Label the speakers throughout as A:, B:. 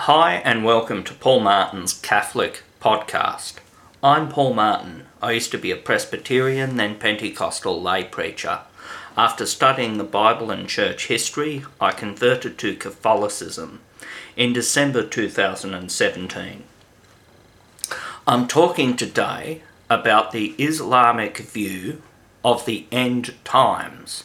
A: Hi, and welcome to Paul Martin's Catholic podcast. I'm Paul Martin. I used to be a Presbyterian, then Pentecostal lay preacher. After studying the Bible and church history, I converted to Catholicism in December 2017. I'm talking today about the Islamic view of the end times.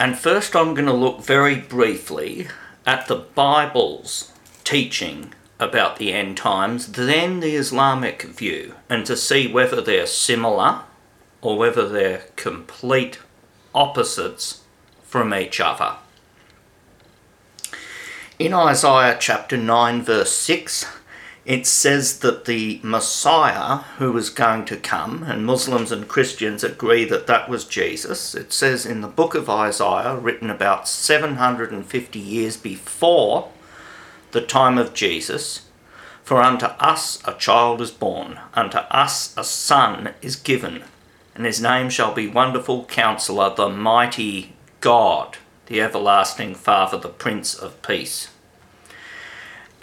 A: And first, I'm going to look very briefly at the Bible's teaching about the end times, then the Islamic view, and to see whether they're similar or whether they're complete opposites from each other. In Isaiah chapter 9, verse 6, it says that the Messiah who was going to come, and Muslims and Christians agree that that was Jesus. It says in the book of Isaiah, written about 750 years before the time of Jesus, For unto us a child is born, unto us a son is given, and his name shall be Wonderful Counselor, the Mighty God, the Everlasting Father, the Prince of Peace.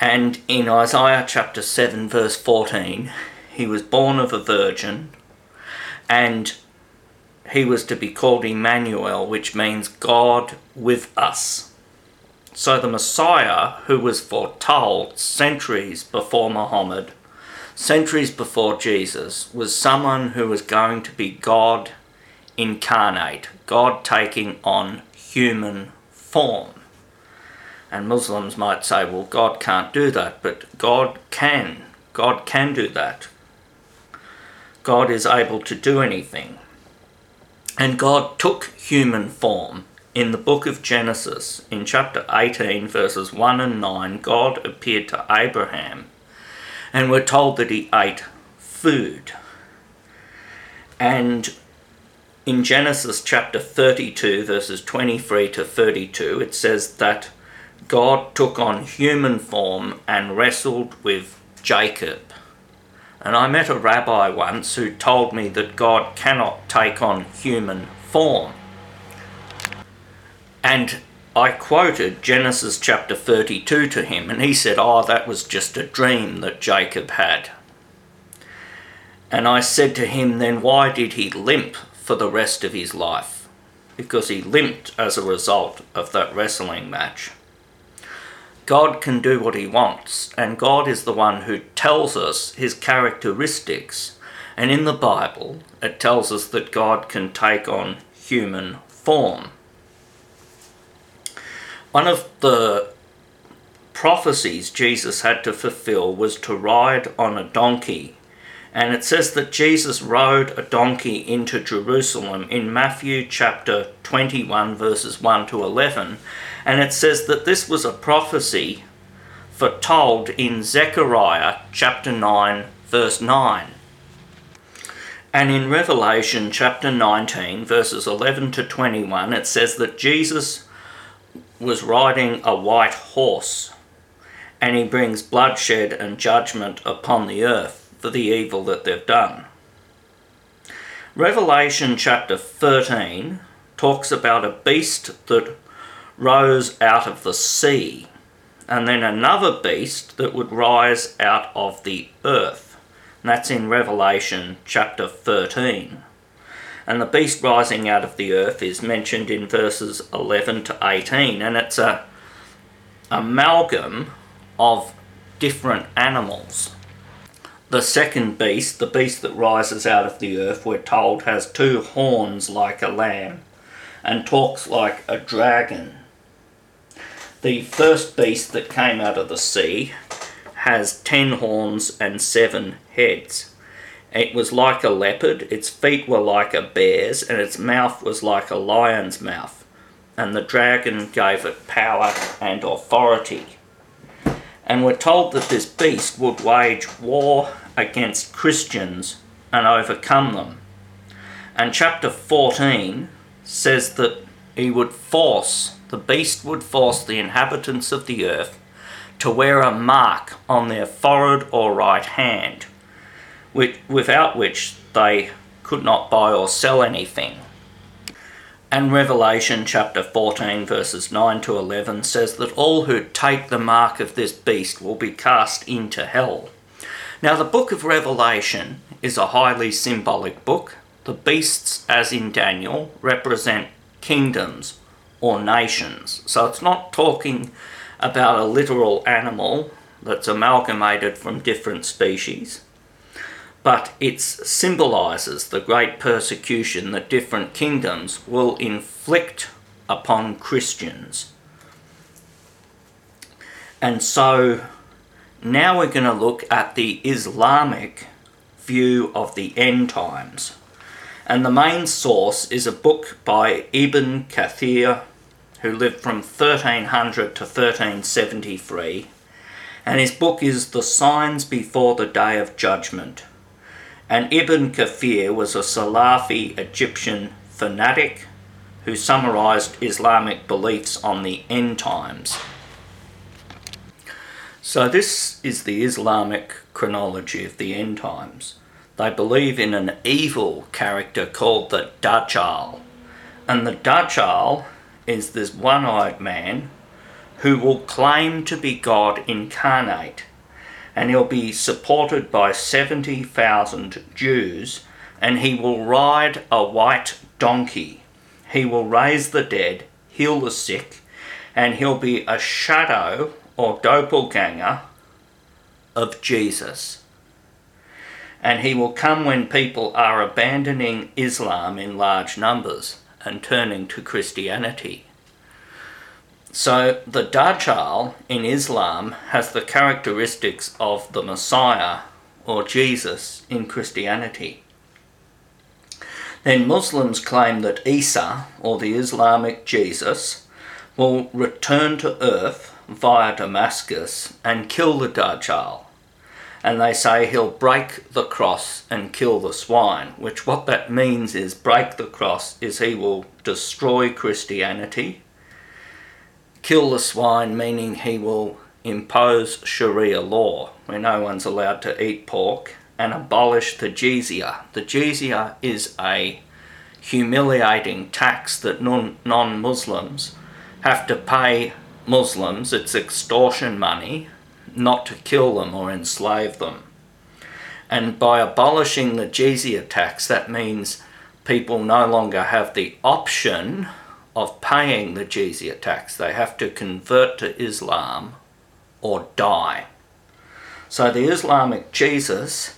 A: And in Isaiah chapter 7, verse 14, he was born of a virgin, and he was to be called Emmanuel, which means God with us. So the Messiah, who was foretold centuries before Muhammad, centuries before Jesus, was someone who was going to be God incarnate, God taking on human form. And Muslims might say, well, God can't do that, but God can. God can do that. God is able to do anything. And God took human form. In the book of Genesis, in chapter 18, verses 1 and 9, God appeared to Abraham, and we're told that he ate food. And in Genesis chapter 32, verses 23 to 32, it says that God took on human form and wrestled with Jacob. And I met a rabbi once who told me that God cannot take on human form. And I quoted Genesis chapter 32 to him, and he said, Oh, that was just a dream that Jacob had. And I said to him, Then why did he limp for the rest of his life? Because he limped as a result of that wrestling match. God can do what he wants, and God is the one who tells us his characteristics. And in the Bible, it tells us that God can take on human form. One of the prophecies Jesus had to fulfill was to ride on a donkey. And it says that Jesus rode a donkey into Jerusalem in Matthew chapter 21, verses 1 to 11. And it says that this was a prophecy foretold in Zechariah chapter 9, verse 9. And in Revelation chapter 19, verses 11 to 21, it says that Jesus was riding a white horse, and he brings bloodshed and judgment upon the earth for the evil that they've done. Revelation chapter 13 talks about a beast that rose out of the sea, and then another beast that would rise out of the earth. And that's in Revelation chapter 13. And the beast rising out of the earth is mentioned in verses 11 to 18, and it's a amalgam of different animals. The second beast, the beast that rises out of the earth, we're told has two horns like a lamb and talks like a dragon. The first beast that came out of the sea has ten horns and seven heads. It was like a leopard, its feet were like a bear's, and its mouth was like a lion's mouth. And the dragon gave it power and authority. And we're told that this beast would wage war against Christians and overcome them. And chapter 14 says that he would force the beast would force the inhabitants of the earth to wear a mark on their forehead or right hand, without which they could not buy or sell anything. And Revelation chapter 14, verses 9 to 11 says that all who take the mark of this beast will be cast into hell. Now, the book of Revelation is a highly symbolic book. The beasts, as in Daniel, represent kingdoms or nations. So it's not talking about a literal animal that's amalgamated from different species but it symbolizes the great persecution that different kingdoms will inflict upon Christians. And so now we're going to look at the Islamic view of the end times. And the main source is a book by Ibn Kathir, who lived from 1300 to 1373. And his book is The Signs Before the Day of Judgment and Ibn Kathir was a Salafi Egyptian fanatic who summarized Islamic beliefs on the end times. So, this is the Islamic chronology of the end times. They believe in an evil character called the Dajjal. And the Dajjal is this one eyed man who will claim to be God incarnate and he'll be supported by 70,000 Jews, and he will ride a white donkey. He will raise the dead, heal the sick, and he'll be a shadow or doppelganger of Jesus. And he will come when people are abandoning Islam in large numbers and turning to Christianity. So the Dajjal in Islam has the characteristics of the Messiah or Jesus in Christianity. Then Muslims claim that Isa, or the Islamic Jesus, will return to earth via Damascus and kill the Dajjal. And they say he'll break the cross and kill the swine, which what that means is break the cross is he will destroy Christianity kill the swine, meaning he will impose Sharia law, where no one's allowed to eat pork, and abolish the jizya. The jizya is a humiliating tax that non Muslims have to pay Muslims. It's extortion money not to kill them or enslave them. And by abolishing the jizya tax, that means people no longer have the option of paying the jizya tax. They have to convert to Islam or die. So the Islamic Jesus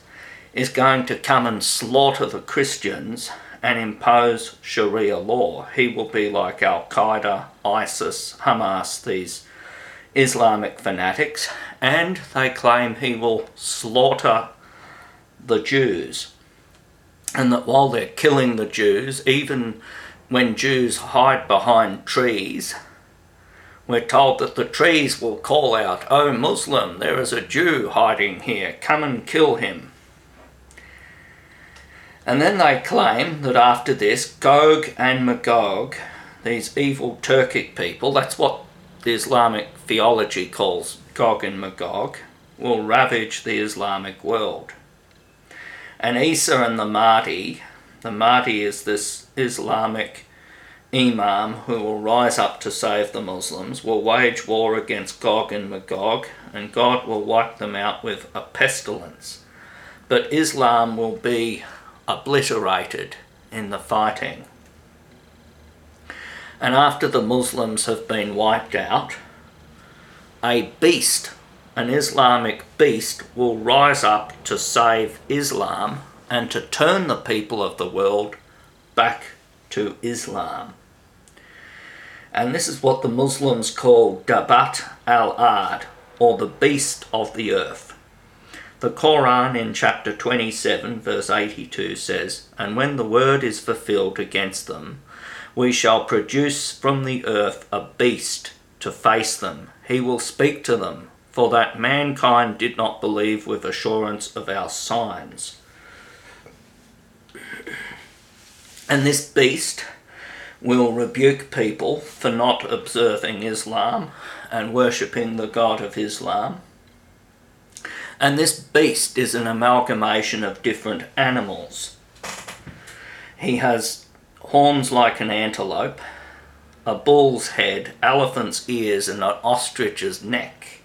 A: is going to come and slaughter the Christians and impose Sharia law. He will be like Al Qaeda, ISIS, Hamas, these Islamic fanatics, and they claim he will slaughter the Jews. And that while they're killing the Jews, even when Jews hide behind trees, we're told that the trees will call out, oh, Muslim, there is a Jew hiding here, come and kill him. And then they claim that after this, Gog and Magog, these evil Turkic people, that's what the Islamic theology calls Gog and Magog, will ravage the Islamic world. And Isa and the Mahdi, the Mahdi is this Islamic imam who will rise up to save the Muslims, will wage war against Gog and Magog, and God will wipe them out with a pestilence. But Islam will be obliterated in the fighting. And after the Muslims have been wiped out, a beast, an Islamic beast, will rise up to save Islam and to turn the people of the world back to Islam. And this is what the Muslims call Dabat al Ard, or the beast of the earth. The Quran in chapter 27, verse 82 says, And when the word is fulfilled against them, we shall produce from the earth a beast to face them. He will speak to them, for that mankind did not believe with assurance of our signs. And this beast will rebuke people for not observing Islam and worshipping the God of Islam. And this beast is an amalgamation of different animals. He has horns like an antelope, a bull's head, elephant's ears, and an ostrich's neck.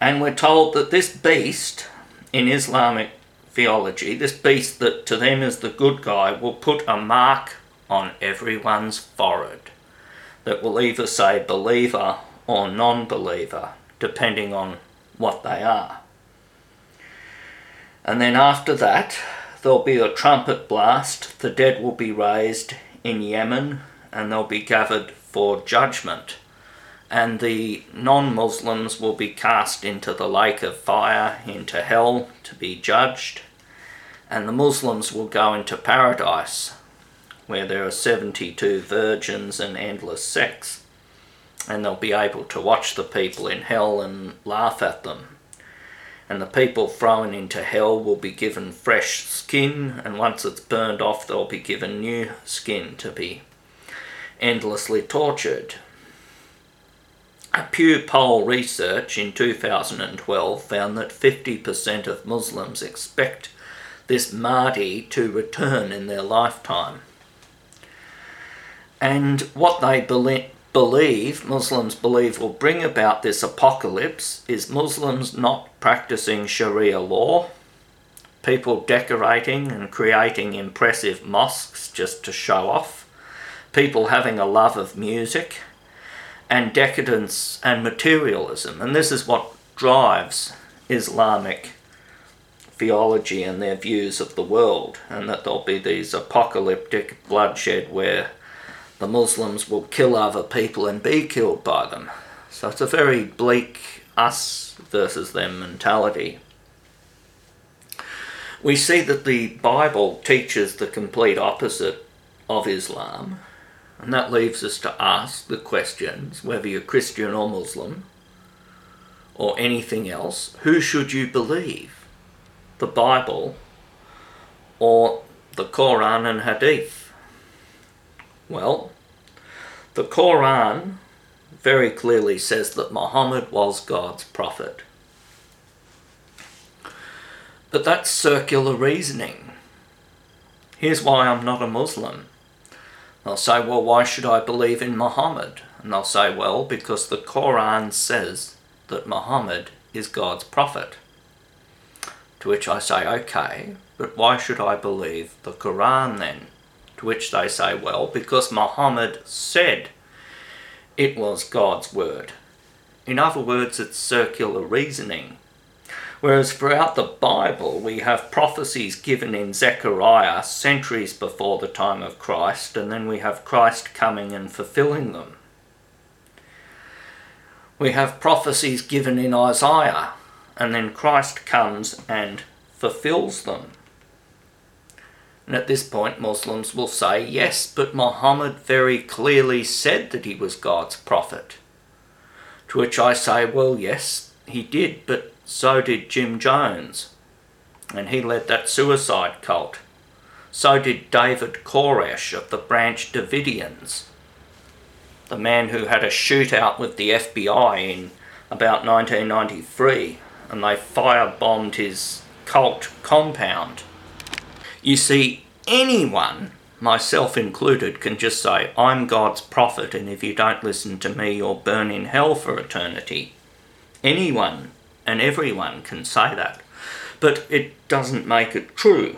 A: And we're told that this beast, in Islamic theology, this beast that to them is the good guy, will put a mark on everyone's forehead that will either say believer or non believer, depending on what they are. And then after that, there'll be a trumpet blast, the dead will be raised in Yemen, and they'll be gathered for judgment. And the non Muslims will be cast into the lake of fire, into hell, to be judged. And the Muslims will go into paradise, where there are 72 virgins and endless sex. And they'll be able to watch the people in hell and laugh at them and the people thrown into hell will be given fresh skin, and once it's burned off, they'll be given new skin to be endlessly tortured. A Pew poll research in 2012 found that 50% of Muslims expect this Mahdi to return in their lifetime. And what they believe believe, Muslims believe, will bring about this apocalypse is Muslims not practicing Sharia law, people decorating and creating impressive mosques just to show off, people having a love of music, and decadence and materialism. And this is what drives Islamic theology and their views of the world, and that there'll be these apocalyptic bloodshed where the Muslims will kill other people and be killed by them. So it's a very bleak us versus them mentality. We see that the Bible teaches the complete opposite of Islam, and that leaves us to ask the questions whether you're Christian or Muslim or anything else, who should you believe? The Bible or the Quran and Hadith? Well, the Quran very clearly says that Muhammad was God's prophet. But that's circular reasoning. Here's why I'm not a Muslim. They'll say, well, why should I believe in Muhammad? And they'll say, well, because the Quran says that Muhammad is God's prophet. To which I say, okay, but why should I believe the Quran then? To which they say, well, because Muhammad said it was God's word. In other words, it's circular reasoning. Whereas throughout the Bible, we have prophecies given in Zechariah centuries before the time of Christ, and then we have Christ coming and fulfilling them. We have prophecies given in Isaiah, and then Christ comes and fulfills them. And at this point, Muslims will say, yes, but Muhammad very clearly said that he was God's prophet. To which I say, well, yes, he did, but so did Jim Jones. And he led that suicide cult. So did David Koresh of the Branch Davidians, the man who had a shootout with the FBI in about 1993, and they firebombed his cult compound. You see, anyone, myself included, can just say, I'm God's prophet, and if you don't listen to me, you'll burn in hell for eternity. Anyone and everyone can say that, but it doesn't make it true.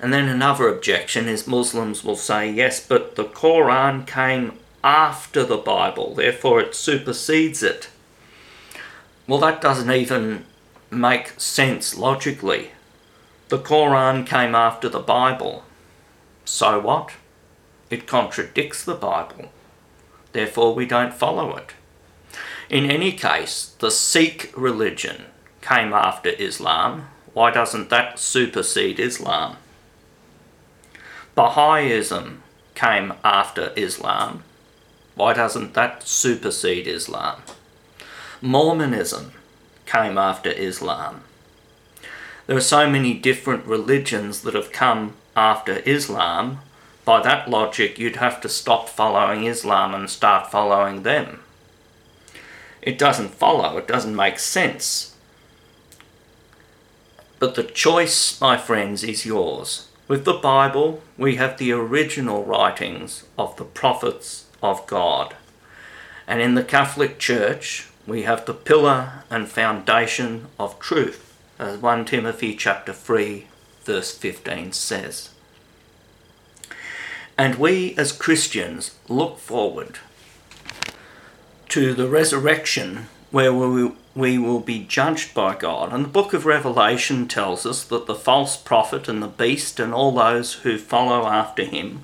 A: And then another objection is Muslims will say, yes, but the Quran came after the Bible, therefore it supersedes it. Well, that doesn't even make sense logically. The Quran came after the Bible. So what? It contradicts the Bible. Therefore, we don't follow it. In any case, the Sikh religion came after Islam. Why doesn't that supersede Islam? Baha'ism came after Islam. Why doesn't that supersede Islam? Mormonism came after Islam. There are so many different religions that have come after Islam. By that logic, you'd have to stop following Islam and start following them. It doesn't follow, it doesn't make sense. But the choice, my friends, is yours. With the Bible, we have the original writings of the prophets of God. And in the Catholic Church, we have the pillar and foundation of truth, as 1 Timothy chapter 3 verse 15 says. And we as Christians look forward to the resurrection where we, we will be judged by God. And the book of Revelation tells us that the false prophet and the beast and all those who follow after him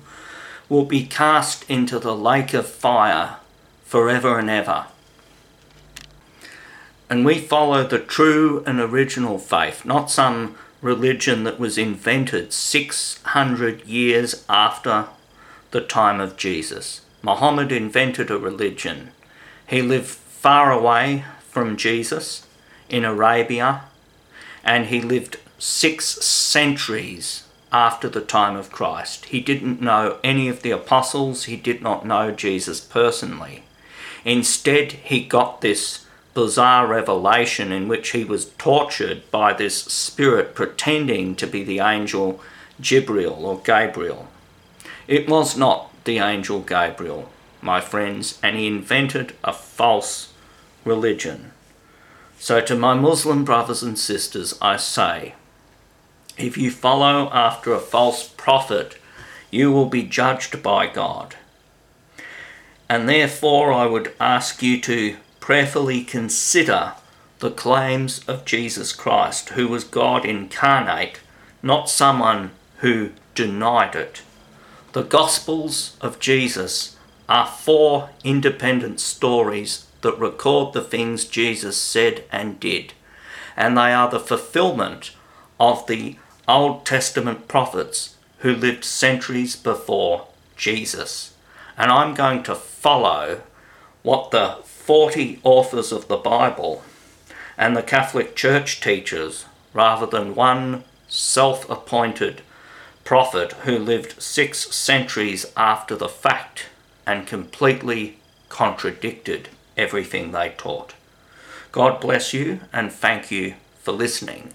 A: will be cast into the lake of fire forever and ever. And we follow the true and original faith, not some religion that was invented 600 years after the time of Jesus. Muhammad invented a religion. He lived far away from Jesus in Arabia and he lived six centuries after the time of Christ. He didn't know any of the apostles, he did not know Jesus personally. Instead, he got this bizarre revelation in which he was tortured by this spirit pretending to be the angel Jibril or Gabriel. It was not the angel Gabriel, my friends, and he invented a false religion. So, to my Muslim brothers and sisters, I say, if you follow after a false prophet, you will be judged by God. And therefore, I would ask you to prayerfully consider the claims of Jesus Christ, who was God incarnate, not someone who denied it. The Gospels of Jesus are four independent stories that record the things Jesus said and did, and they are the fulfillment of the Old Testament prophets who lived centuries before Jesus. And I'm going to follow what the 40 authors of the Bible and the Catholic Church teachers rather than one self appointed prophet who lived six centuries after the fact and completely contradicted everything they taught. God bless you and thank you for listening.